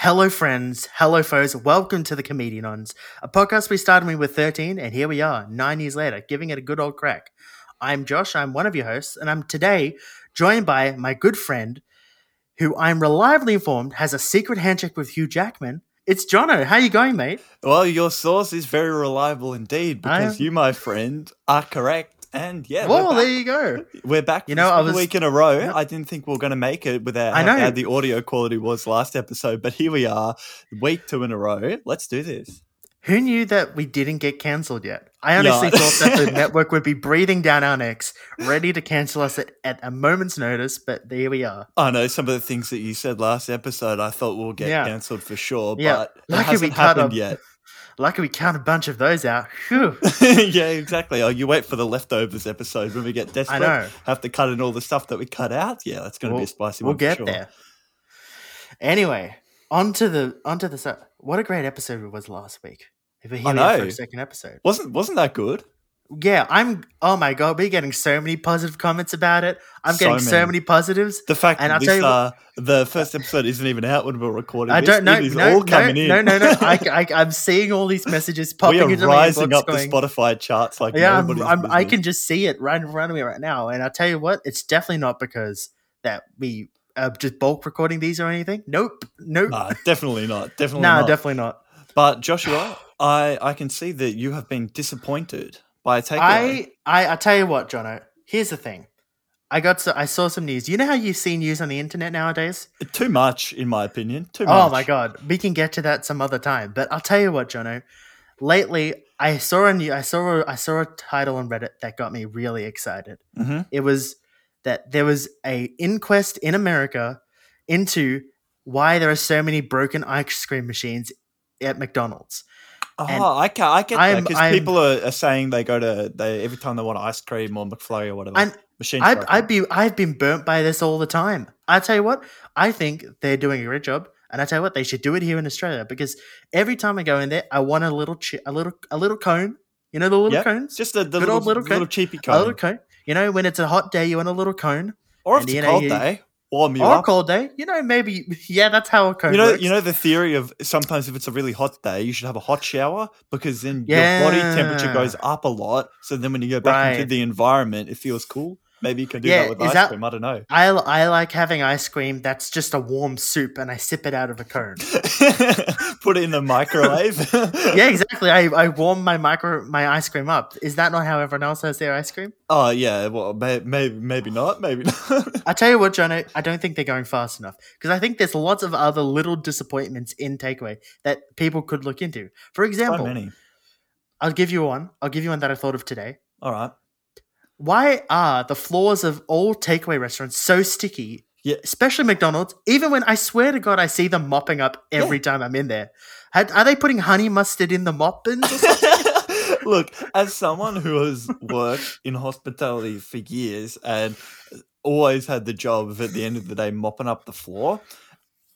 Hello, friends. Hello, foes. Welcome to the Comedianons, a podcast we started when we were 13, and here we are, nine years later, giving it a good old crack. I'm Josh. I'm one of your hosts, and I'm today joined by my good friend, who I'm reliably informed has a secret handshake with Hugh Jackman. It's Jono. How are you going, mate? Well, your source is very reliable indeed because am- you, my friend, are correct. And yeah, well, there you go. We're back. You know, I a was- week in a row. Yep. I didn't think we were going to make it without I know. bad the audio quality was last episode, but here we are, week two in a row. Let's do this. Who knew that we didn't get cancelled yet? I honestly Yeah. thought that the network would be breathing down our necks, ready to cancel us at, at a moment's notice, but there we are. I know some of the things that you said last episode. I thought we'll get Yeah. cancelled for sure, Yeah. but it Lucky we hasn't happened yet. Lucky we count a bunch of those out. Yeah, exactly. Oh, you wait for the leftovers episode when we get desperate. I know. Have to cut in all the stuff that we cut out. Yeah, that's going to be a spicy We'll one. for get sure. there. Anyway, onto the onto the what a great episode it was last week. If we're here I we for a second episode. Wasn't wasn't that good? Yeah, I'm. Oh my god, we're getting so many positive comments about it. I'm So getting so many. many positives. The fact And I'll that tell this, you what- uh, the first episode isn't even out when we're recording. I don't know. No, all no, coming in. no, no, no. I, I, I'm seeing all these messages we popping are into my rising up going, the Spotify charts like yeah, I'm, nobody's I'm, I can just see it right in front of me right now. And I'll tell you what, it's definitely not because that we are just bulk recording these or anything. Nope, nope. Nah, definitely not. Definitely no, not. definitely not. But Joshua, I I can see that you have been disappointed by a takeaway. I, I, I tell you what, Jono. Here's the thing. I got so, I saw some news. You know how you see news on the internet nowadays? Too much, in my opinion. Too much. Oh my god, we can get to that some other time. But I'll tell you what, Jono. Lately, I saw a new, I saw a, I saw a title on Reddit that got me really excited. hmm It was that there was a inquest in America into why there are so many broken ice cream machines at McDonald's. Oh, And I can I get I'm- that because people are, are saying they go to they every time they want ice cream or McFlurry or whatever. And machine. I've, I've been I've been burnt by this all the time. I tell you what, I think they're doing a great job, and I tell you what, they should do it here in Australia because every time I go in there, I want a little chi- a little a little cone. You know the little Yep, cones, just a the Good little, old little little, cone. cheapy a cone. little cone. You know when it's a hot day, you want a little cone. or if and it's a cold day, warm you or up. cold day, you know maybe yeah, that's how a cone You know, works. you know the theory of sometimes if it's a really hot day, you should have a hot shower because then your body temperature goes up a lot. So then when you go back into the environment, it feels cool. Maybe you can do Yeah, that with ice that- cream. I don't know. I, I like having ice cream that's just a warm soup and I sip it out of a cone. Put it in the microwave. yeah, exactly. I, I warm my micro my ice cream up. Is that not how everyone else has their ice cream? Oh yeah. Well, may, maybe maybe not. Maybe not. I tell you what, John, I, don't think they're going fast enough because I think there's lots of other little disappointments in takeaway that people could look into. For example. I'll give you one. I'll give you one that I thought of today. All right. Why are the floors of all takeaway restaurants so sticky? Yeah. Especially McDonald's, even when I swear to God, I see them mopping up every time I'm in there. Had- Are they putting honey mustard in the mop bins? or something? Look, as someone who has worked in hospitality for years and always had the job of at the end of the day mopping up the floor,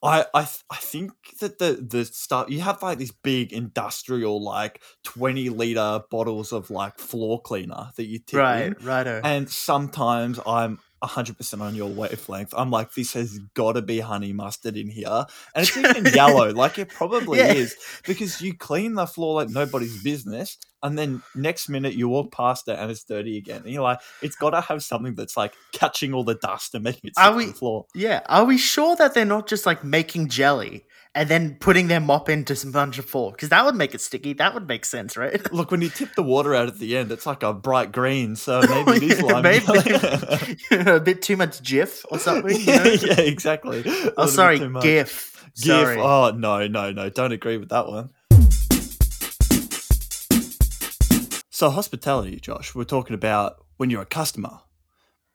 I I, th- I think that the the stuff you have like these big industrial like twenty liter bottles of like floor cleaner that you tip in, right, righto. and sometimes I'm. 100% on your wavelength. I'm like, this has got to be honey mustard in here. And it's even yellow, like it probably Yeah. is because you clean the floor like nobody's business, and then next minute you walk past it and it's dirty again. And you're like, it's got to have something that's like catching all the dust and making it Are we- to the floor. Yeah, are we sure that they're not just like making jelly and then putting their mop into some bunch of floor? Because that would make it sticky. That would make sense, right? Look, when you tip the water out at the end, it's like a bright green, so maybe it is lime. maybe. a bit too much Jif or something. You know? yeah, exactly. Oh, sorry. GIF. GIF. Oh, sorry. Oh no, no, no! Don't agree with that one. So hospitality, Josh. We're talking about when you're a customer,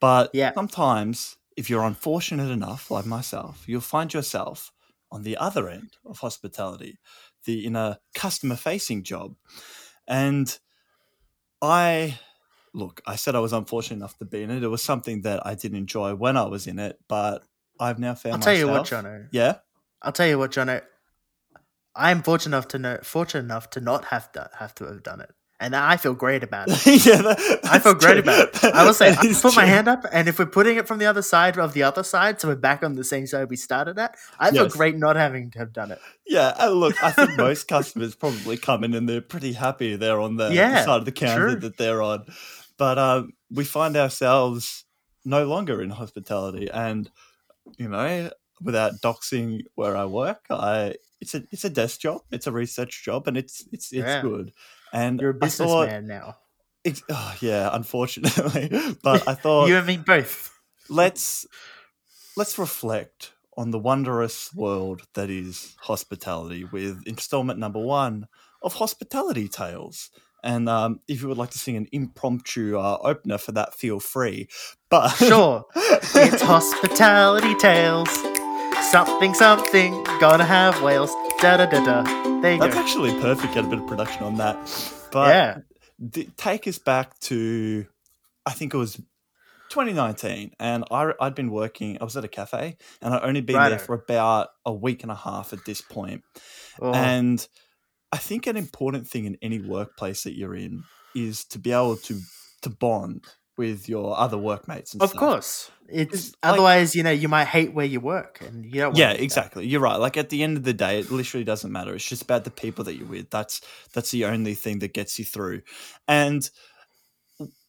but Yeah. sometimes if you're unfortunate enough, like myself, you'll find yourself on the other end of hospitality, the in a customer-facing job, and I. Look, I said I was unfortunate enough to be in it. It was something that I did enjoy when I was in it, but I've now found I'll tell you what, Jono. Yeah. I'll tell you what, Jono. I'm fortunate enough to know, fortunate enough to not have to have to have done it. And I feel great about it. yeah, that, I feel great true. about it. I will say, I put my hand up, and if we're putting it from the other side of the other side, so we're back on the same side we started at, I feel Yes. great not having to have done it. Yeah, and look, I think most customers probably come in and they're pretty happy they're on the, the side of the counter true. that they're on. But um, we find ourselves no longer in hospitality, and you know, without doxing where I work, I it's a it's a desk job, it's a research job, and it's it's it's Yeah. good. And You're a businessman now. it's, oh, yeah, unfortunately, but I thought you and me both. let's let's reflect on the wondrous world that is hospitality with installment number one of hospitality tales and um, if you would like to sing an impromptu uh, opener for that feel free but Sure, it's hospitality tales. Something, something, gonna have whales. Da da da da. There you that's go. actually perfect get a bit of production on that. But Yeah, take us back to i think it was 2019 and I, i'd been working i was at a cafe and i'd only been Righto. there for about a week and a half at this point. Oh, And I think an important thing in any workplace that you're in is to be able to to bond with your other workmates. And of stuff. course. It's like- otherwise, you know, you might hate where you work, and you don't. Yeah, want that. exactly. You're right. Like at the end of the day, it literally doesn't matter. It's just about the people that you're with. That's that's the only thing that gets you through. And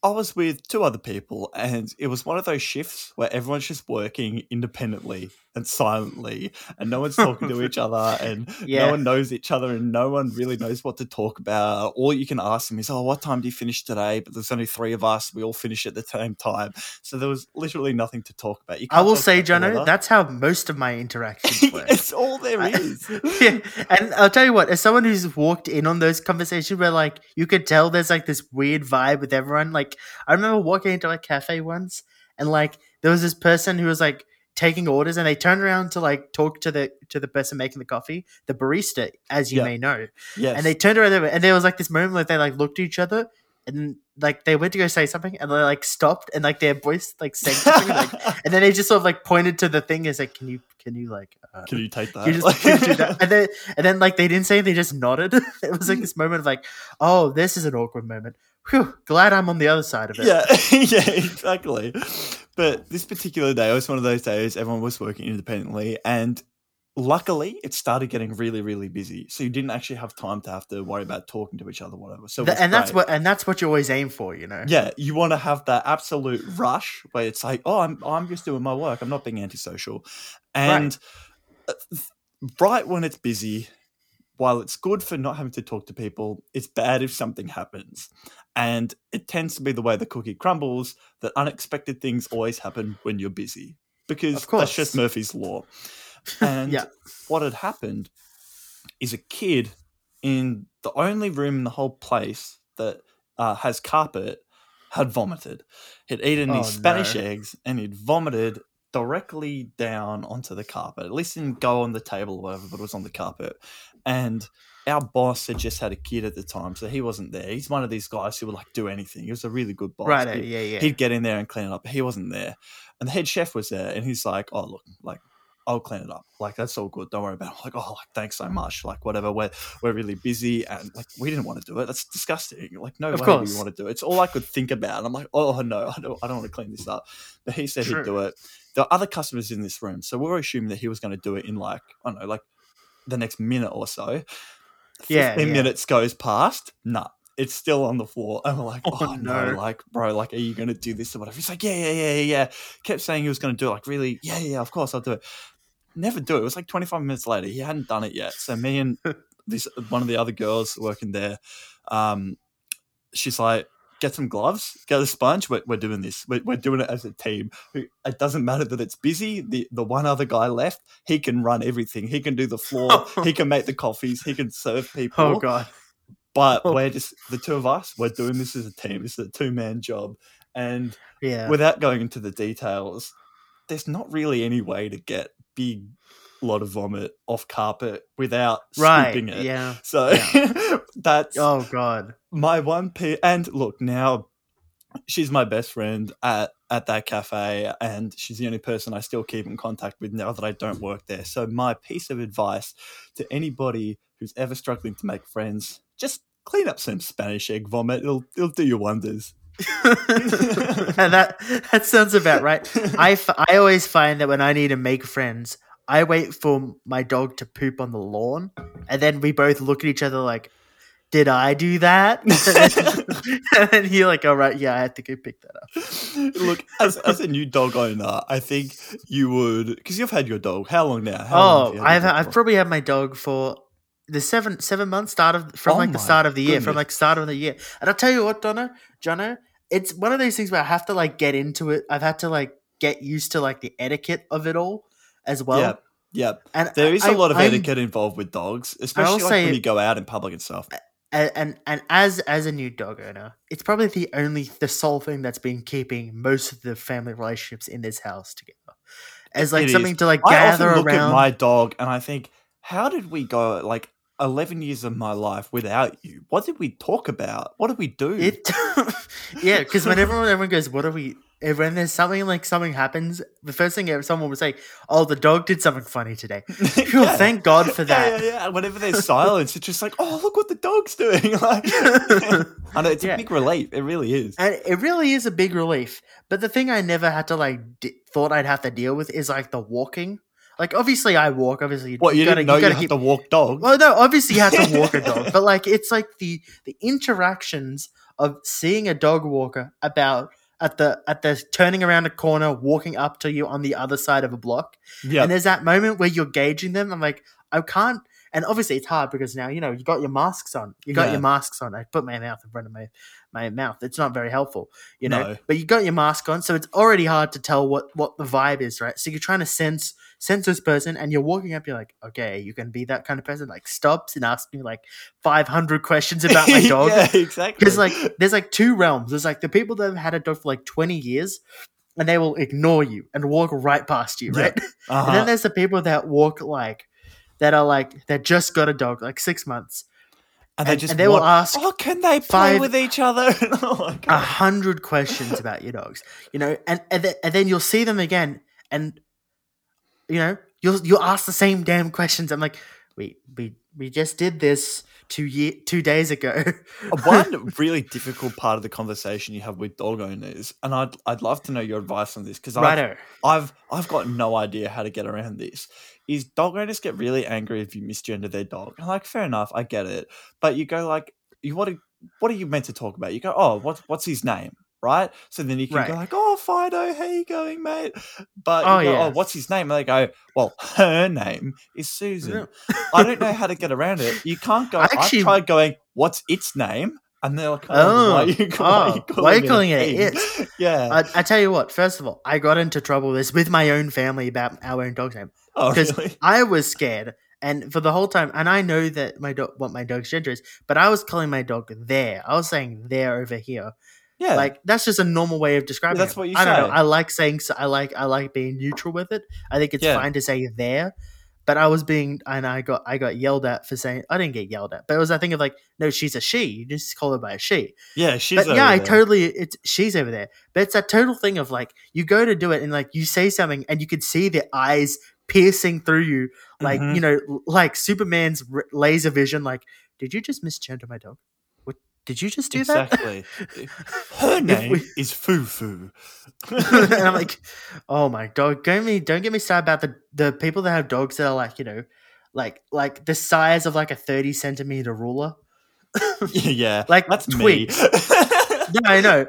I was with two other people, and it was one of those shifts where everyone's just working independently and silently, and no one's talking to each other, and Yeah. no one knows each other, and no one really knows what to talk about. All you can ask them is, "Oh, what time do you finish today?" But there's only three of us. We all finish at the same time, so there was literally nothing to talk about. You I will say, Jono, that's how most of my interactions work. it's all there is. Yeah, and I'll tell you what, as someone who's walked in on those conversations where like you could tell there's like this weird vibe with everyone. Like I remember walking into a cafe once and like there was this person who was like taking orders and they turned around to like talk to the to the person making the coffee, the barista, as you Yeah. may know. Yes. And they turned around and there was like this moment where they like looked at each other and like they went to go say something and they like stopped and like their voice like said something like and then they just sort of like pointed to the thing as like can you can you like uh, Can you take that? you just can you do that? And then and then like they didn't say they just nodded. it was like this moment of like, oh, this is an awkward moment. Whew, glad I'm on the other side of it. yeah, yeah, exactly. But this particular day was one of those days everyone was working independently, and luckily it started getting really, really busy. So you didn't actually have time to have to worry about talking to each other, whatever. So Th- and that's great. what and that's what you always aim for, you know. Yeah, you want to have that absolute rush where it's like, oh, I'm I'm just doing my work. I'm not being antisocial, and uh, right when it's busy, while it's good for not having to talk to people, it's bad if something happens, and it tends to be the way the cookie crumbles that unexpected things always happen when you're busy because that's just Murphy's law. And Yeah. what had happened is a kid in the only room in the whole place that uh, has carpet had vomited. He'd eaten Oh, these Spanish no. eggs and he'd vomited directly down onto the carpet. At least didn't go on the table or whatever, but it was on the carpet. And our boss had just had a kid at the time, so he wasn't there. He's one of these guys who would like do anything. He was a really good boss. Right. He- Yeah. Yeah. He'd get in there and clean it up, but he wasn't there. And the head chef was there, and he's like, "Oh, look, like I'll clean it up. Like that's all good. Don't worry about it." I'm like, "Oh, like thanks so much. Like whatever. We're we're really busy, and like we didn't want to do it. That's disgusting. Like no Of way course. we want to do it. It's all I could think about. And I'm like, oh no, I don't I don't want to clean this up. But he said True. he'd do it. There are other customers in this room, so we were assuming that he was going to do it in like I don't know, like the next minute or so. Yeah, yeah. minutes goes past. Nah, it's still on the floor. And we're like, Oh, oh, no. no. like, bro, like, are you going to do this or whatever? He's like, yeah, yeah, yeah, yeah, yeah. Kept saying he was going to do it. Like, really? Yeah, yeah, of course I'll do it. Never do it. It was like 25 minutes later. He hadn't done it yet. So me and this one of the other girls working there, um, she's like, get some gloves, get a sponge. We're, we're doing this. We're, we're doing it as a team. It doesn't matter that it's busy. The the one other guy left, he can run everything. He can do the floor. he can make the coffees. He can serve people. Oh god. But Oh. we're just the two of us. We're doing this as a team. This is a two man job. And Yeah. without going into the details, there's not really any way to get big lot of vomit off carpet without right. scooping it. Yeah. So that's Oh god. my one p and look now she's my best friend at at that cafe and she's the only person I still keep in contact with now that I don't work there. So my piece of advice to anybody who's ever struggling to make friends, just clean up some Spanish egg vomit. It'll it'll do you wonders. and that that sounds about right. I, f- I always find that when I need to make friends, I wait for my dog to poop on the lawn, and then we both look at each other like, "Did I do that?" and then he like, "All right, yeah, I had to go pick that up." Look, as, as a new dog owner, I think you would because you've had your dog. How long now? How long Oh, have I've I've for? probably had my dog for the seven seven months start of from Oh like the start of the year, from goodness. like start of the year. And I'll tell you what, Donna, Jono, it's one of those things where I have to like get into it. I've had to like get used to like the etiquette of it all as well. yeah, yeah. And There is a I- lot of I'm- etiquette involved with dogs, especially like when you go out in public and stuff. and, and and as as a new dog owner, it's probably the only the sole thing that's been keeping most of the family relationships in this house together. As like It is. something to like I gather often look around. at my dog and I think, how did we go like eleven years of my life without you? What did we talk about? What did we do? It, yeah, because when everyone everyone goes, "What are we?" When there's something like something happens, the first thing someone would say, "Oh, the dog did something funny today." Phew, Yeah. Thank God for that. Yeah, yeah, And Whenever there's silence, it's just like, oh, look what the dog's doing. like, I know it's Yeah. a big relief. It really is. And it really is a big relief. But the thing I never had to like d- thought I'd have to deal with is like the walking. Like obviously I walk. Obviously What you gotta, didn't know you, gotta had keep- to walk dogs? Well, no, obviously you have to walk a dog, but like it's like the the interactions of seeing a dog walker about at the at the turning around a corner, walking up to you on the other side of a block, yeah, and there's that moment where you're gauging them. I'm like, I can't. And obviously it's hard because now you know you got your masks on. You got Yeah. your masks on. I put my mouth in front of my my mouth. It's not very helpful, you know. No. But you got your mask on, so it's already hard to tell what what the vibe is, right? So you're trying to sense sense this person, and you're walking up. You're like, okay, you can be that kind of person. Like stops and asks me like 500 questions about my dog. yeah, exactly. Because like there's like two realms. There's like the people that have had a dog for like 20 years, and they will ignore you and walk right past you, Yeah. right? uh-huh. And then there's the people that walk like that are like that just got a dog like six months. And they just and they will ask oh, can they play with each other? oh a God. hundred questions about your dogs, you know, and and, th- and then you'll see them again, and you know you'll you'll ask the same damn questions. I'm like, we we we just did this two year two days ago. One really difficult part of the conversation you have with dog owners, and I'd I'd love to know your advice on this because I've, I've I've got no idea how to get around this. Is dog owners get really angry if you misgender their dog? And like, fair enough, I get it, but you go like, you what? Are, what are you meant to talk about? You go, oh, what what's his name? Right, so then you can Right. go like, "Oh, Fido, how you going, mate?" But you Oh, go, oh, yeah. "Oh, what's his name?" And they go, "Well, her name is Susan." I don't know how to get around it. You can't go. Actually- I've tried going. What's its name? And they're like, oh, why oh, are you, Oh, why are you oh, calling, why are you it, calling it a thing?" yeah. I, I tell you what. First of all, I got into trouble with this with my own family about our own dog's name. oh, because really? I was scared, and for the whole time, and I know that my dog, what my dog's gender is, but I was calling my dog there. I was saying there over here. Yeah. Like that's just a normal way of describing. that's it. what you I don't know. I like saying. so- I like. I like being neutral with it. I think it's Yeah. fine to say there. But I was being, and I got, I got yelled at for saying. I didn't get yelled at, but it was a thing of like, no, she's a she. You just call her by a she. yeah, she's. but yeah, I there. totally. It's she's over there. But it's that total thing of like, you go to do it, and like you say something, and you could see the eyes piercing through you, like Mhm. you know, like Superman's r- laser vision. Like, did you just misgender my dog? Did you just do that? exactly. Her name we- is Fufu. that? and I'm like, oh my dog, don't me, don't get me started about the the people that have dogs that are like, you know, like like the size of like a thirty centimeter ruler. yeah, Like that's twigs. Yeah, I know.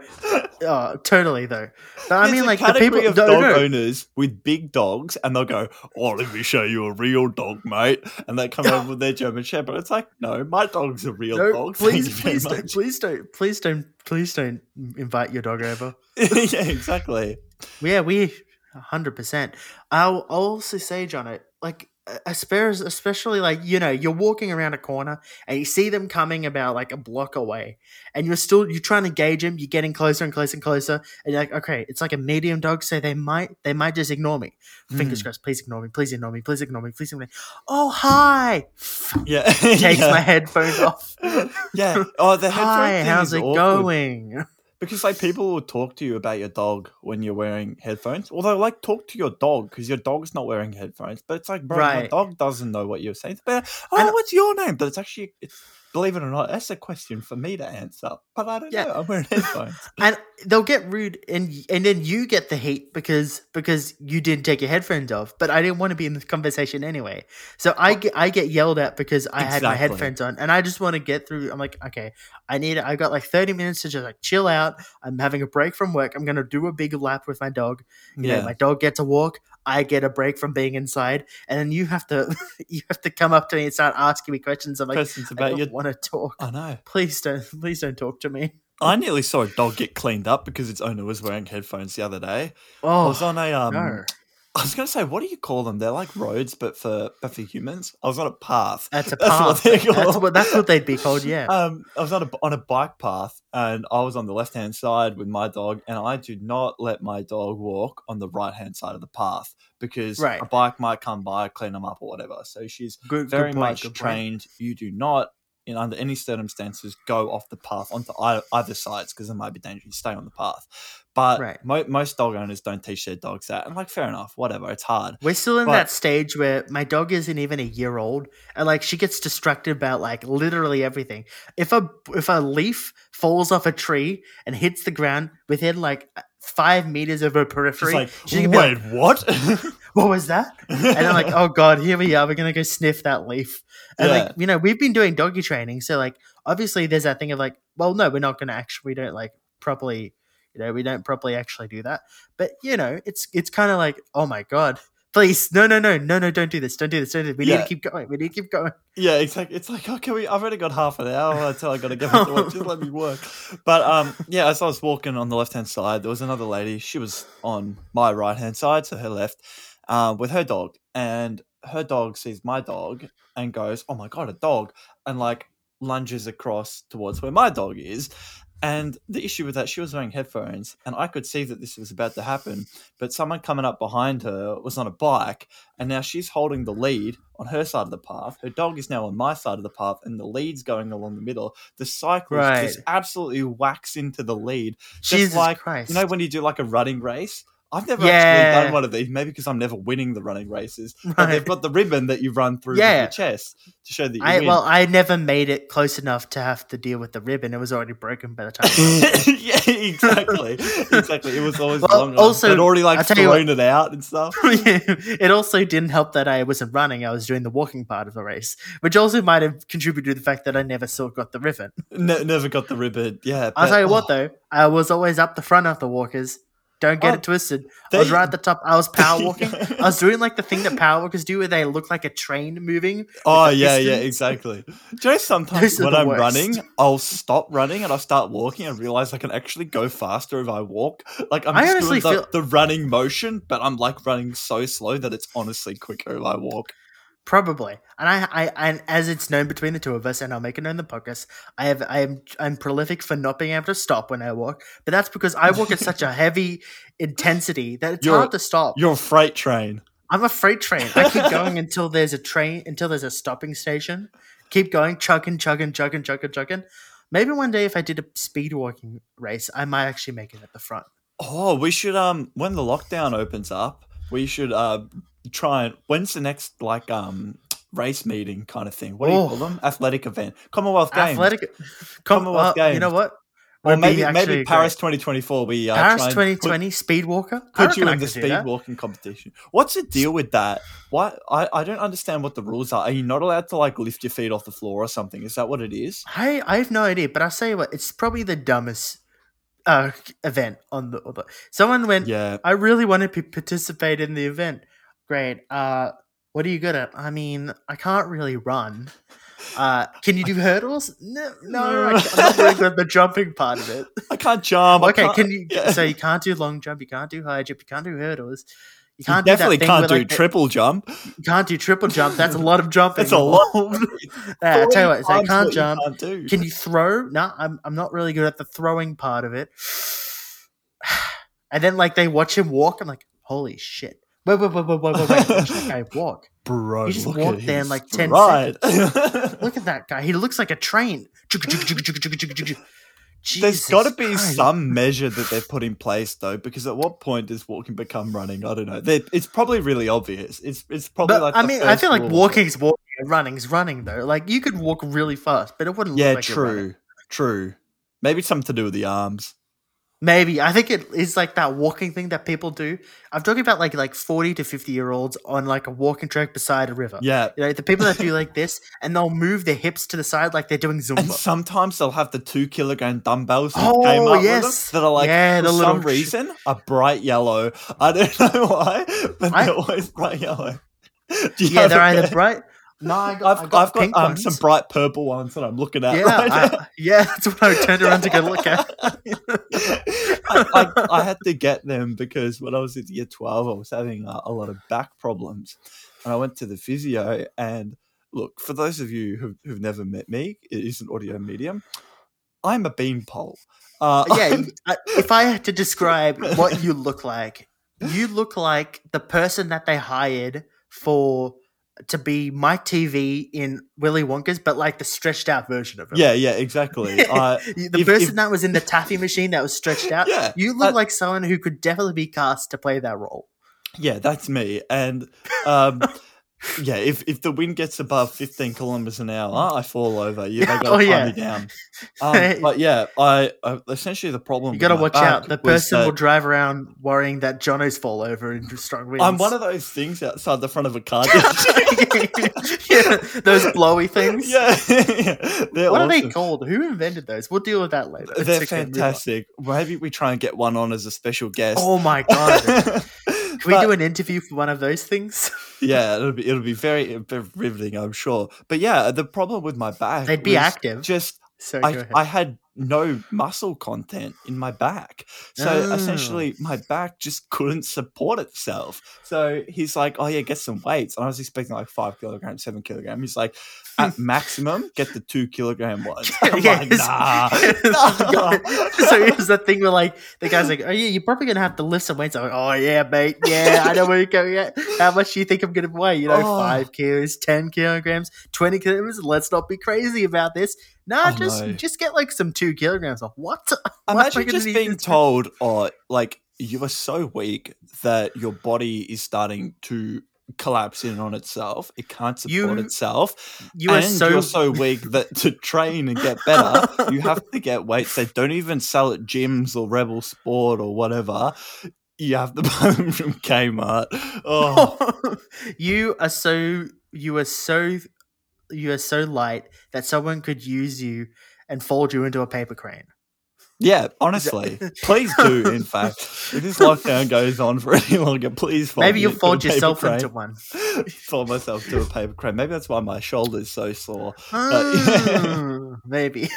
Oh, totally though. But I There's mean, like the people. of dog no. owners with big dogs, and they'll go, "Oh, let me show you a real dog, mate." And they come over with their German Shepherd. It's like, no, my dog's a real No, dog. Please, please, don't, much. please don't, please don't, please don't invite your dog over. yeah, exactly. Yeah, we, hundred percent. I'll, I'll also say, John, it like especially, especially like you know, you're walking around a corner and you see them coming about like a block away, and you're still you're trying to gauge them. You're getting closer and closer and closer, and you're like, okay, it's like a medium dog, so they might they might just ignore me. Fingers Mm. crossed. Please ignore me. Please ignore me. Please ignore me. Please ignore me. Oh hi. Yeah, Takes yeah. my headphones off. Yeah. Oh, the headphone Hi, how's it awkward. going? Because like people will talk to you about your dog when you're wearing headphones. Although like talk to your dog because your dog's not wearing headphones. But it's like, bro, my dog doesn't know what you're saying. But oh, And- what's your name? But it's actually it's believe it or not, that's a question for me to answer. But I don't Yeah. know. I'm wearing headphones. and they'll get rude and and then you get the heat because because you didn't take your headphones off but i didn't want to be in this conversation anyway so i get i get yelled at because i had my headphones on and i just want to get through i'm like okay i need i got like 30 minutes to just like chill out i'm having a break from work i'm gonna do a big lap with my dog you know, yeah. my dog gets a walk i get a break from being inside and then you have to you have to come up to me and start asking me questions i'm like Questions i about don't your. want to talk I know. please don't please don't talk to me I nearly saw a dog get cleaned up because its owner was wearing headphones the other day. I oh was on a um. no. I was gonna say, what do you call them? They're like roads, but for but for humans. I was on a path. That's a That's what path. they're That's what that's what they'd be called. Yeah. Um, I was on a on a bike path, and I was on the left hand side with my dog, and I do not let my dog walk on the right hand side of the path because Right. a bike might come by, clean them up, or whatever. So she's good. very good point, much point. trained. You do not, in under any circumstances, go off the path onto ei- either sides because it might be dangerous. You stay on the path. But Right. mo- most dog owners don't teach their dogs that, and like, fair enough, whatever. It's hard. We're still in But- that stage where my dog isn't even a year old, and like she gets distracted about like literally everything. If a if a leaf falls off a tree and hits the ground within like five meters of her She's periphery, like, she can be wait, like, what? "What was that?" And I'm like, "Oh god, here we are. We're gonna go sniff that leaf." And like you know, we've been doing doggy training, so like obviously there's that thing of like, well, no, we're not gonna actually. We don't like properly. You know, we don't properly actually do that. But you know, it's it's kind of like, oh my god, please, no, no, no, no, no, don't do this, don't do this, don't do this. We need to keep going. We need to keep going. Yeah, exactly. It's like, okay, we, I've already got half an hour until I got to get back to work. Just let me work. But um, yeah, as I was walking on the left hand side, there was another lady. She was on my right hand side, so her left, um, with her dog, and her dog sees my dog and goes, "Oh my god, a dog!" and like lunges across towards where my dog is. And the issue with that, she was wearing headphones, and I could see that this was about to happen. But someone coming up behind her was on a bike, and now she's holding the lead on her side of the path. Her dog is now on my side of the path, and the lead's going along the middle. The cyclist Right. just absolutely whacks into the lead. Just Jesus like Christ! you know when you do like a running race. I've never Yeah. actually done one of these, maybe because I'm never winning the running races. But they've got the ribbon that you run through Yeah. your chest to show that you I win. well, I never made it close enough to have to deal with the ribbon. It was already broken by the time. yeah, exactly, exactly. It was always Well, long. also, Also, I'd already like what- thrown it out and stuff. it also didn't help that I wasn't running. I was doing the walking part of the race, which also might have contributed to the fact that I never still got the ribbon. Ne- never got the ribbon. Yeah, I'll tell you what, oh, though, I was always up the front of the walkers. Don't get Oh, it twisted. I was right at the top. I was power walking. I was doing like the thing that power walkers do, where they look like a train moving. Oh yeah, yeah, exactly. Do you know sometimes when I'm worst. running, I'll stop running and I'll start walking and realize I can actually go faster if I walk. Like I'm just doing the, feel- the running motion, but I'm like running so slow that it's honestly quicker if I walk. Probably, and I, I, and as it's known between the two of us, and I'll make it known in the podcast, I have, I am, I'm prolific for not being able to stop when I walk, but that's because I walk at such a heavy intensity that it's You're- hard to stop. You're a freight train. I'm a freight train. I keep going until there's a train, until there's a stopping station. Keep going, chugging, chugging, chugging, chugging, chugging. Maybe one day, if I did a speed walking race, I might actually make it at the front. Oh, we should um when the lockdown opens up, we should uh try and when's the next like um race meeting kind of thing? What do you Oh. call them? Athletic event, Commonwealth Games, Athletic, Commonwealth uh, You know what? or Would maybe maybe Paris 2024. We uh, Paris try and 2020 speed walker. Put, you in the speed walking competition. What's the deal with that? Why I, I don't understand what the rules are. Are you not allowed to like lift your feet off the floor or something? Is that what it is? I I have no idea, but I'll say what it's probably the dumbest uh event on the. On the someone went. Yeah. I really want to participate in the event. Great. Uh, what are you good at? I mean, I can't really run. Uh, can you do hurdles? No, no, I, am not very good at the jumping part of it. I can't jump. I Okay, can't- can you? yeah. So you can't do long jump. You can't do high jump. You can't do hurdles. You You can't definitely do that thing can't where, do like, the- triple jump. You can't do triple jump. That's a lot of jumping. That's a lot. yeah, I tell you what. So Times can't what jump. Can't do. Can you throw? No, I'm I'm not really good at the throwing part of it. And then like they watch him walk, I'm like, holy shit. Wait, wait, wait, wait, wait, wait, wait. Watch that guy walk. Bro, He just look walked at there in, like, 10 stride. Look at that guy. He looks like a train. There's got to be Christ. some measure that they've put in place, though, because at what point does walking become running? I don't know. They, it's probably really obvious. It's it's probably But like I mean, I feel like rule. walking is walking. running's running though. Like you could walk really fast, but it wouldn't. Yeah, look like true, true. Maybe it's something to do with the arms. Maybe I think it is like that walking thing that people do. I'm talking about like like 40 to 50 year olds on like a walking track beside a river. Yeah. You know, the people that do like this and they'll move their hips to the side like they're doing Zumba. And sometimes they'll have the two kilogram dumbbells that Oh, came up yes. with them that are like Yeah, for some little reason a bright yellow. I don't know why, but I- they're always bright yellow. Do you yeah, they're either bright. No, I got, I've, got I've got um, some bright purple ones that I'm looking at yeah, right. I, yeah, that's what I turned around to go look at. I, I, I had to get them because when I was in year 12, I was having a, a lot of back problems. And I went to the physio. And look, for those of you who've, who've never met me, it is an audio medium. I'm a beanpole. Uh, yeah, if I had to describe what you look like, you look like the person that they hired for to be Mike Teavee in Willy Wonka's, but like the stretched out version of him. yeah, yeah, exactly. Uh, the if- person if- that was in the taffy machine that was stretched out. yeah, You look uh, like someone who could definitely be cast to play that role. yeah, that's me. And um, yeah, if, if the wind gets above 15 kilometers an hour, I fall over. You, they got to Oh, calm yeah. me down. Um, but yeah, I, I essentially the problem. You got to watch out. The person will drive around worrying that Jono's fall over in strong winds. I'm one of those things outside the front of a car yeah, those blowy things. yeah, yeah. What are they called? Who invented those? We'll deal with that later. They're quickly move on. fantastic. Maybe we try and get one on as a special guest. Oh my god! Can we But- do an interview for one of those things? yeah, it'll be it'll be very, very riveting, I'm sure. But yeah, the problem with my back, They'd be active. Just So I. I had no muscle content in my back. So Oh. essentially, mm. my back just couldn't support itself. So he's like, Oh, yeah, get some weights. And I was expecting like five kilograms, seven kilograms. He's like, At maximum, get the two kilogram ones. I'm Yeah, like, it's- Nah. Oh. so here's the thing where like the guy's like, oh yeah, you're probably gonna have to lift some weights. I'm like, oh yeah, mate, yeah, I know where you're going at. How much do you think I'm gonna weigh? You know, Oh. five kilos, ten kilograms, twenty kilograms. Let's not be crazy about this. Nah, Oh, just no. just get like some two kilograms off. What? Why am I Imagine just being told, oh, like you are so weak that your body is starting to collapse in on itself. It can't support You- itself. You are so you're so weak that to train and get better, you have to get weights they don't even sell at gyms or Rebel Sport or whatever. You have to buy them from Kmart. Oh, you are so you are so you are so light that someone could use you and fold you into a paper crane. yeah, honestly. Please do, in fact. If this lockdown goes on for any longer, please fold Maybe you'll fold yourself crane. into one. fold myself to a paper crane. Maybe that's why my shoulder's are so sore. Ah, maybe.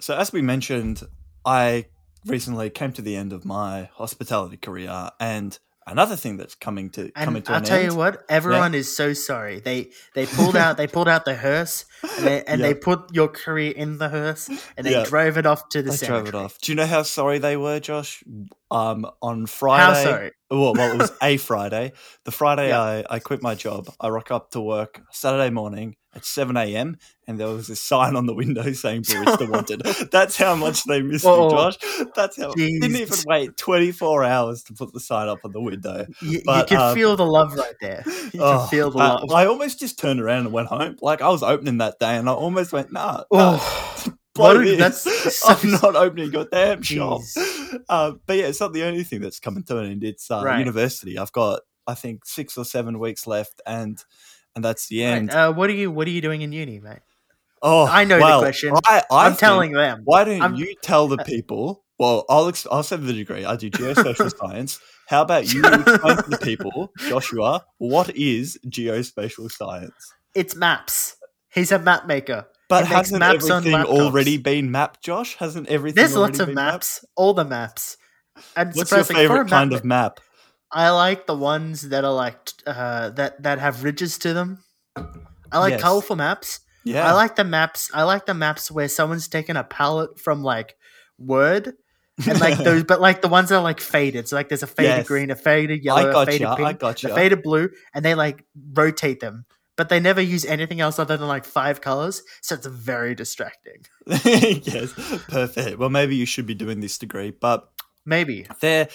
So, as we mentioned, I recently came to the end of my hospitality career, and another thing that's coming to coming to I'll an tell end. you what, everyone is so sorry. They they pulled out they pulled out the hearse and they, and they put your career in the hearse and they Yeah. drove it off to the They drove it off. Do you know how sorry they were, Josh? Um, on Friday. How sorry? Well, well, it was a Friday. The Friday Yeah. I, I quit my job. I rock up to work Saturday morning at 7 a.m. and there was a sign on the window saying barista wanted. That's how much they missed Whoa. me, Josh. That's how. Didn't even wait 24 hours to put the sign up on the window. You, But, you can um, feel the love right there. You Oh, can feel the uh, love. I almost just turned around and went home. Like I was opening that day, and I almost went, "Nah, nah oh, this. that's so I'm not opening your damn shop." Uh, but yeah, it's not the only thing that's coming to an end. It's uh, Right. university. I've got, I think, six or seven weeks left, and and that's the end. Right, uh, what are you What are you doing in uni, mate? oh, I know the question. I, I'm telling them. Why don't I'm- you tell the people? Well, I'll ex- I'll say the degree. I do geospatial science. How about you explain to the people, Joshua, what is geospatial science? It's maps. He's a map maker. But hasn't maps everything already been mapped, Josh? Hasn't everything? There's lots of been mapped? maps. All the maps. And What's your surprisingly, for a favorite kind map- of map? I like the ones that are like uh, that that have ridges to them. I like Yes. colorful maps. Yeah, I like the maps. I like the maps where someone's taken a palette from like Word and like those, but like the ones that are like faded. So like there's a faded Yes. green, a faded yellow, I a faded you. I pink, got a faded blue, and they like rotate them. But they never use anything else other than like five colors, so it's very distracting. yes, perfect. Well, maybe you should be doing this degree, but Maybe there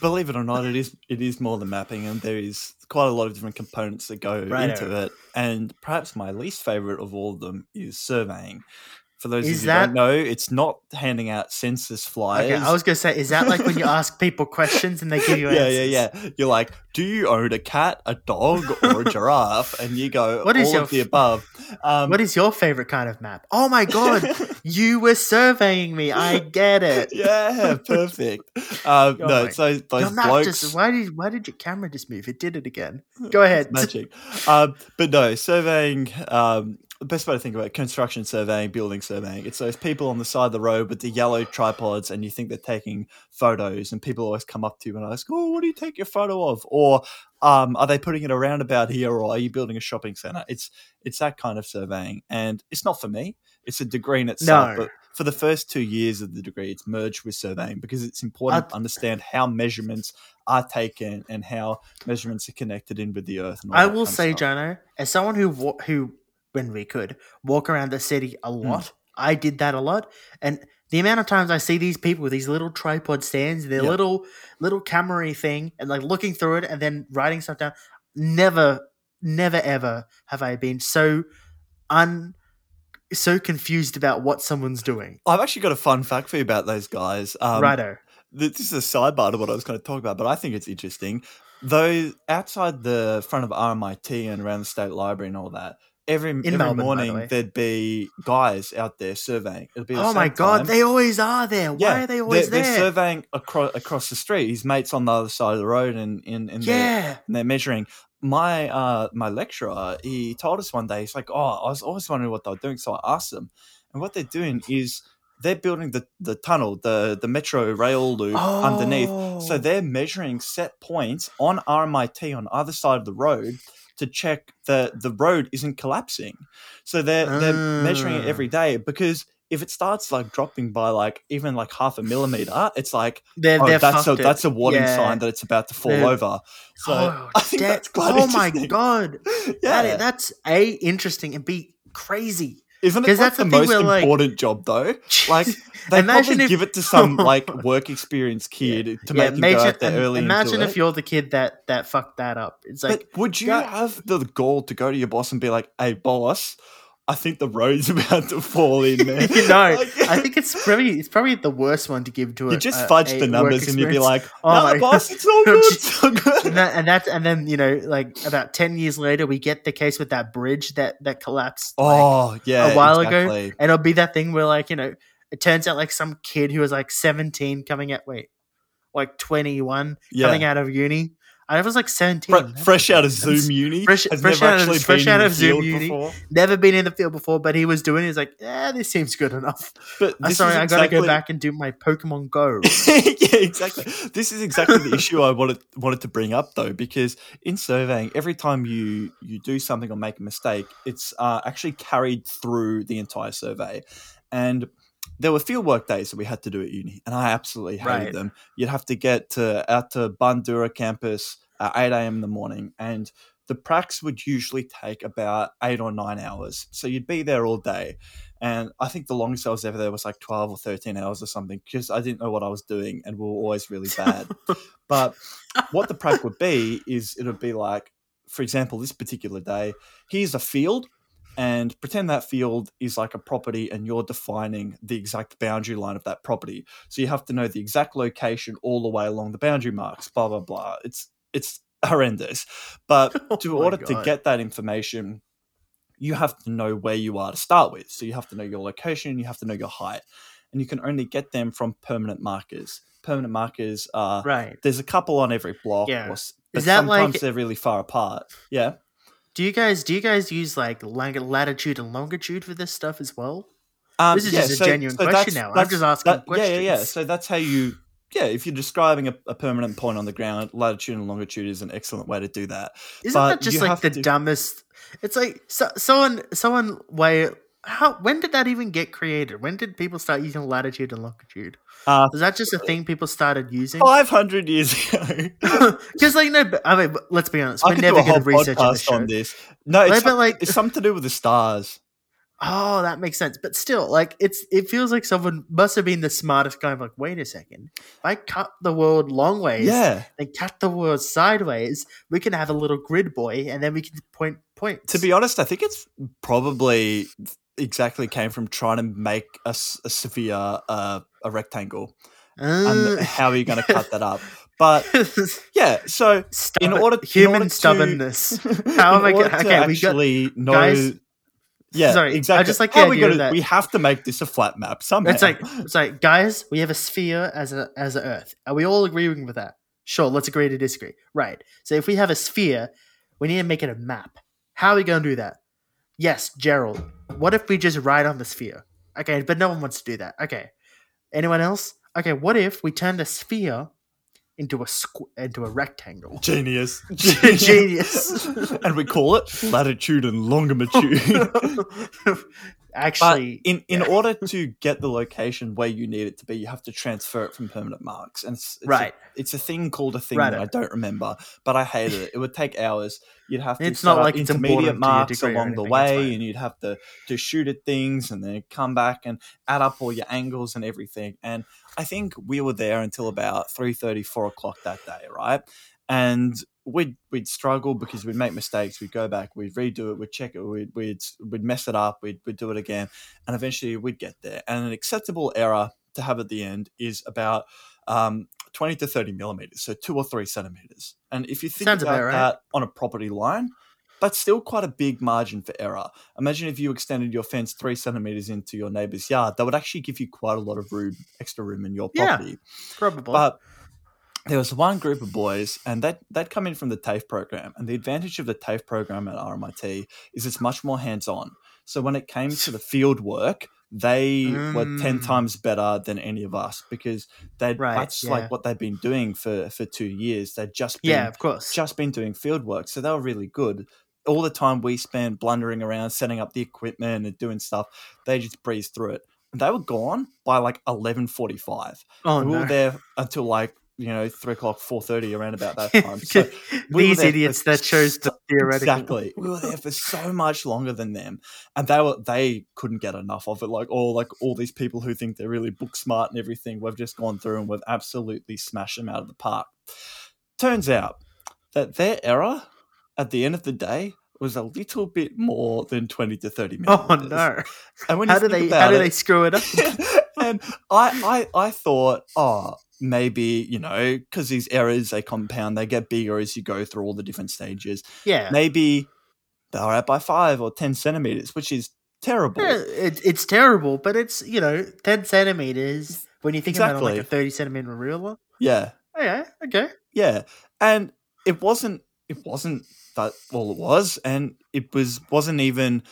believe it or not, it is it is more than mapping, and there is quite a lot of different components that go Righto. into it. And perhaps my least favorite of all of them is surveying. For those Is of you that- who don't know, it's not handing out census flyers. Okay, I was gonna say, is that like when you ask people questions and they give you yeah, answers? yeah, yeah. You're like, do you own a cat, a dog, or a giraffe? And you go, What is all your of the above. Um, What is your favorite kind of map? Oh my god, you were surveying me. I get it. yeah, perfect. Um, Oh no, so those blokes. just why did why did your camera just move? It did it again. Go ahead. magic. um, but no, surveying. The best way to think about it, construction surveying, building surveying. It's those people on the side of the road with the yellow tripods, and you think they're taking photos, and people always come up to you and ask, "Oh, what do you take your photo of?" Or, um, "Are they putting it around about here?" Or, "Are you building a shopping center?" It's it's that kind of surveying, and it's not for me. It's a degree in itself, No. but for the first two years of the degree, it's merged with surveying because it's important I- to understand how measurements are taken and how measurements are connected in with the earth. I will say. Jono, as someone who who when we could walk around the city a Hmm. lot, I did that a lot, and the amount of times I see these people with these little tripod stands, their Yep. little little camera thing, and like looking through it and then writing stuff down. Never, never, ever have I been so un so confused about what someone's doing. I've actually got a fun fact for you about those guys. Um, Righto. This is a sidebar to what I was going to talk about, but I think it's interesting. Though outside the front of RMIT and around the state library and all that, every every Melbourne, by the morning there'd be guys out there surveying. It'll be the Oh my god, time. they always are there. Why are they always they're, there? They're surveying across across the street. His mates on the other side of the road, and in in they're, yeah. and they're measuring. My uh my lecturer, he told us one day, he's like, "Oh, I was always wondering what they were doing." So I asked them, and what they're doing is they're building the the tunnel, the the metro rail loop underneath. So Oh. they're measuring set points on RMIT on either side of the road to check that the road isn't collapsing. So they're they're measuring it Ah. every day because if it starts like dropping by like even like half a millimeter, it's like They're, oh, they're that's a it. that's a warning Yeah. sign that it's about to fall They're- over. So oh, I think da- that's quite oh my god, yeah, that, that's a interesting and b crazy. Isn't it like that's the, the most where, like- important job though? Like they Imagine probably if- give it to some like work experience kid to make him go imagine, out there early. imagine if it. you're the kid that that fucked that up. It's like but would you go- have the gall to go to your boss and be like, "Hey, boss, I think the road's about to fall in there." you know, Like- I think it's probably it's probably the worst one to give to a you just fudge the numbers and you'd be like, Oh "No, my boss, it's all good, it's all good." and, that, and that's and then you know like about 10 years later we get the case with that bridge that that collapsed like, oh yeah, a while ago. and it'll be that thing where like you know it turns out like some kid who was like 17 coming at wait like 21 Yeah. coming out of uni I was like 17 Fre- fresh out of Zoom uni, fresh- fresh out of- actually fresh out of Zoom uni. before. never been in the field before but he was doing it he's like yeah this seems good enough But I'm sorry I gotta go back and do my Pokemon Go yeah, exactly. This is exactly the issue I wanted wanted to bring up though, because in surveying, every time you you do something or make a mistake, it's uh, actually carried through the entire survey. And there were fieldwork days that we had to do at uni, and I absolutely hated Right. them. You'd have to get to out to Bundoora campus at eight a.m. in the morning, and the pracs would usually take about eight or nine hours. So you'd be there all day. And I think the longest I was ever there was like 12 or 13 hours or something because I didn't know what I was doing and we were always really bad. but what the prac would be is it would be like, for example, this particular day, here's a field and pretend that field is like a property and you're defining the exact boundary line of that property. So you have to know the exact location all the way along the boundary marks, blah, blah, blah. It's, it's horrendous. But Oh to order to get that information, you have to know where you are to start with. So you have to know your location, you have to know your height, and you can only get them from permanent markers. Permanent markers are right there's a couple on every block. Yeah. Or, but Is that sometimes like- they're really far apart. Yeah. Do you guys do you guys use like latitude and longitude for this stuff as well Um, This is just a genuine question that's- now. I'm just asking that- Yeah, yeah, yeah. So that's how you. Yeah, if you're describing a, a permanent point on the ground, latitude and longitude is an excellent way to do that. Isn't But that just like the to- dumbest? It's like so, someone, someone way. How when did that even get created? When did people start using latitude and longitude? Uh, Was that just a thing people started using? 500 years ago. Because like no, but, I mean, let's be honest, I we're never going to research this on this. No, it's, but like, it's something to do with the stars. Oh, that makes sense. But still, like it's it feels like someone must have been the smartest guy. I'm like, wait a second. If I cut the world long ways Yeah. and cut the world sideways, we can have a little grid boy and then we can point points. To be honest, I think it's probably exactly came from trying to make a sphere uh, a rectangle. And Uh, how are you going to cut that up? But yeah, so stubborn- order- in human order to- stubbornness. How am I gonna- to okay, got- actually know? guys- yeah, Sorry, I exactly. just like How the we idea that- we have to make this a flat map somehow. It's like it's like guys, we have a sphere as a as a Earth. Are we all agreeing with that? Sure, let's agree to disagree. Right. So if we have a sphere, we need to make it a map. How are we gonna do that? Yes, Gerald. What if we just ride on the sphere? Okay, but no one wants to do that. Okay. Anyone else? Okay, what if we turn the sphere into a squ- into a rectangle? genius, Genius. and we call it latitude and longitude. But Actually, in in yeah. order to get the location where you need it to be, you have to transfer it from permanent marks, and it's, it's Right. A, it's a thing called a thing Right. that I don't remember, but I hated it. It would take hours. You'd have to It's not like intermediate marks along the way, and you'd have to to shoot at things, and then come back and add up all your angles and everything. And I think we were there until about 3.30, 4 o'clock that day, right? And we'd we'd struggle because we'd make mistakes. We'd go back, we'd redo it, we'd check it, we'd we'd, we'd mess it up, we'd, we'd do it again, and eventually we'd get there. And an acceptable error to have at the end is about um, 20 to 30 millimeters, so two or three centimeters. And if you think Sounds about right. that on a property line, that's still quite a big margin for error. Imagine if you extended your fence three centimeters into your neighbor's yard, that would actually give you quite a lot of room, extra room in your property. Yeah. probably. But there was one group of boys, and that they'd come in from the TAFE program. And the advantage of the TAFE program at RMIT is it's much more hands on. So when it came to the field work, they were 10 Mm. times better than any of us because they'd Right, that's yeah. like what they'd been doing for for two years. They'd just been yeah, of course. just been doing field work, so they were really good. All the time we spent blundering around, setting up the equipment and doing stuff, they just breezed through it. And they were gone by like eleven forty-five. oh we no. were there until like you know three o'clock, four thirty, around about that time. So we These idiots that chose the theoretical. Exactly. We were there for so much longer than them. And they were they couldn't get enough of it. Like all like all these people who think they're really book smart and everything, we've just gone through and we've absolutely smashed them out of the park. Turns out that their error at the end of the day was a little bit more than 20 to 30 minutes. Oh no! And when How do they? How do it- they screw it up? and I, I, I thought, oh, maybe you know, because these errors they compound, they get bigger as you go through all the different stages. Yeah, Maybe they're out by five or ten centimeters, which is terrible. Yeah, it, it's terrible, but it's you know ten centimeters when you think about it like a thirty centimeter ruler. Yeah, Oh, yeah, okay. yeah, and it wasn't. It wasn't that all it was, and it was wasn't even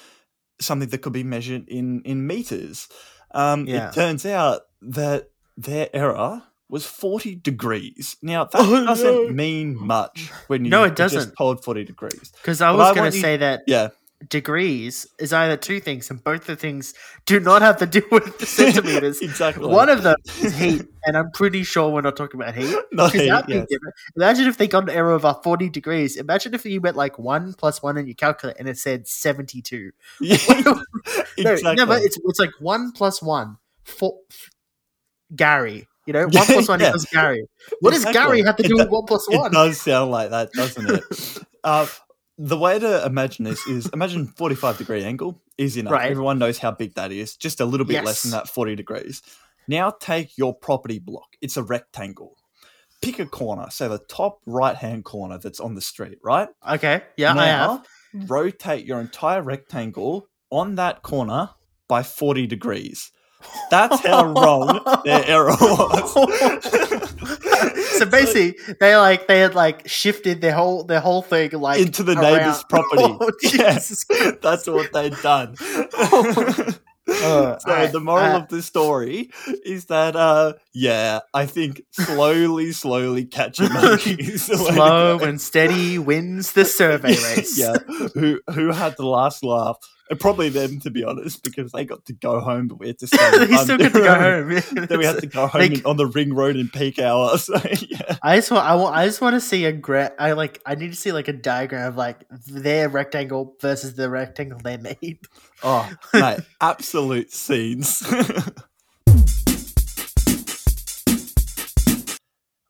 something that could be measured in in meters. Um, Yeah. It turns out that their error was 40 degrees. Now, that Oh, doesn't no. mean much when you No, it just doesn't. told 40 degrees. Because I But was going to say that Yeah. degrees is either two things, and both the things do not have to do with the centimeters. exactly. One of them is heat, and I'm pretty sure we're not talking about heat. No, Because yes. Imagine if they got an error of uh, 40 degrees. Imagine if you went like 1 plus 1 in your calculator and it said 72. Yeah, No, exactly. no, but it's, it's like 1 plus 1. Four, Gary. You know, 1 plus 1 yeah. equals Gary. What does Gary have to do with 1 plus It 1? does sound like that, doesn't it? uh, the way to imagine this is imagine 45 degree angle, easy enough. Right. Everyone knows how big that is, just a little bit less than that 40 degrees. Now take your property block, it's a rectangle. Pick a corner, say the top right hand corner that's on the street, right? Okay, yeah, I have. now, rotate your entire rectangle on that corner by 40 degrees. That's how wrong their error was. so basically, they like they had like shifted their whole their whole thing like into the around- neighbor's property. Oh, yes, that's what they'd done. Uh, so alright, the moral uh, of the story is that, uh, yeah, I think slowly, slowly catch a monkey. is the way to slow and steady wins the survey race. yeah, who who had the last laugh And probably them, to be honest, because they got to go home, but we had to stay. they still get to go home. then we had to go home in- on the ring road in peak hour. So yeah, I just want, I want, I just want to see a gra- I like, I need to see like a diagram of like their rectangle versus the rectangle they made. oh mate, absolute scenes.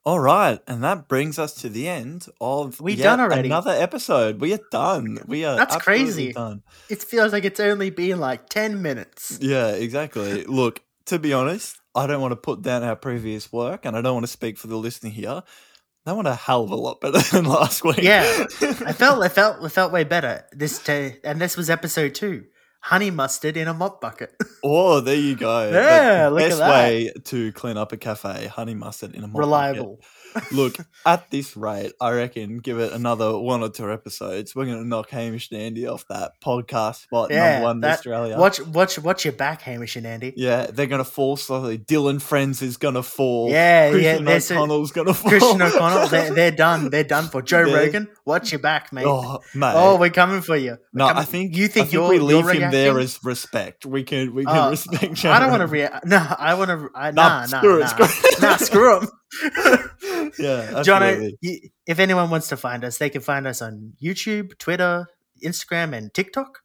All right, and that brings us to the end of We done already. another episode. We are done. We are That's crazy. done. It feels like it's only been like ten minutes. Yeah, exactly. Look, to be honest, I don't want to put down our previous work, and I don't want to speak for the listener here. That went a hell of a lot better than last week. Yeah, I felt, I felt, it felt way better this day, and this was episode two. Honey mustard in a mop bucket. oh, there you go. Yeah, the look at best that. way to clean up a cafe: honey mustard in a mop bucket. Look, at this rate, I reckon give it another one or two episodes. We're gonna knock Hamish and Andy off that podcast spot Yeah, number one in Australia. Watch, watch, watch your back, Hamish and Andy. Yeah, they're gonna fall slowly. Dylan Friends is gonna fall. Yeah, yeah, Christian a- O'Connell's gonna fall. Christian O'Connell, they're, they're done. They're done for Joe Yeah. Rogan. Watch your back, mate. Oh, mate. Oh, we're coming for you. We're no, coming- I think you think think you're we leave you're him there as respect. We can we can Uh, respect. Joe I don't want to react. No, I want to. Nah, Nah, nah, screw nah, it, screw it. nah, screw him. yeah, you, if anyone wants to find us, they can find us on YouTube, Twitter, Instagram, and TikTok.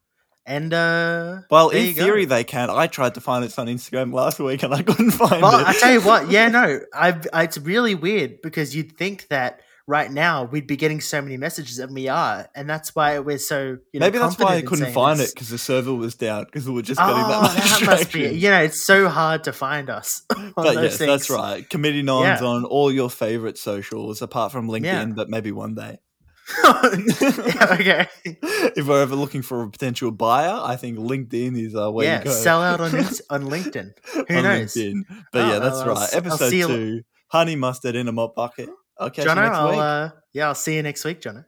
And uh, Well, in you go. theory, they can. I tried to find us on Instagram last week and I couldn't find well, it. I tell you what, yeah, no, I, I, it's really weird because you'd think that right now we'd be getting so many messages, and we are, and that's why we're so. You know, Maybe that's why I couldn't find it because the server was down because we were just getting Oh, that much that must be. You know, it's so hard to find us. But those yes, that's right. Committee Nons Yeah. on all your favorite socials, apart from LinkedIn, Yeah. but maybe one day. yeah, okay. if we're ever looking for a potential buyer, I think LinkedIn is our way yeah, you go. sell out on on LinkedIn. Who on knows? LinkedIn. But Oh, yeah, oh, that's I'll right. Episode two, honey mustard in a mop bucket. I'll catch Jono, you next I'll uh, yeah, I'll see you next week, Jono.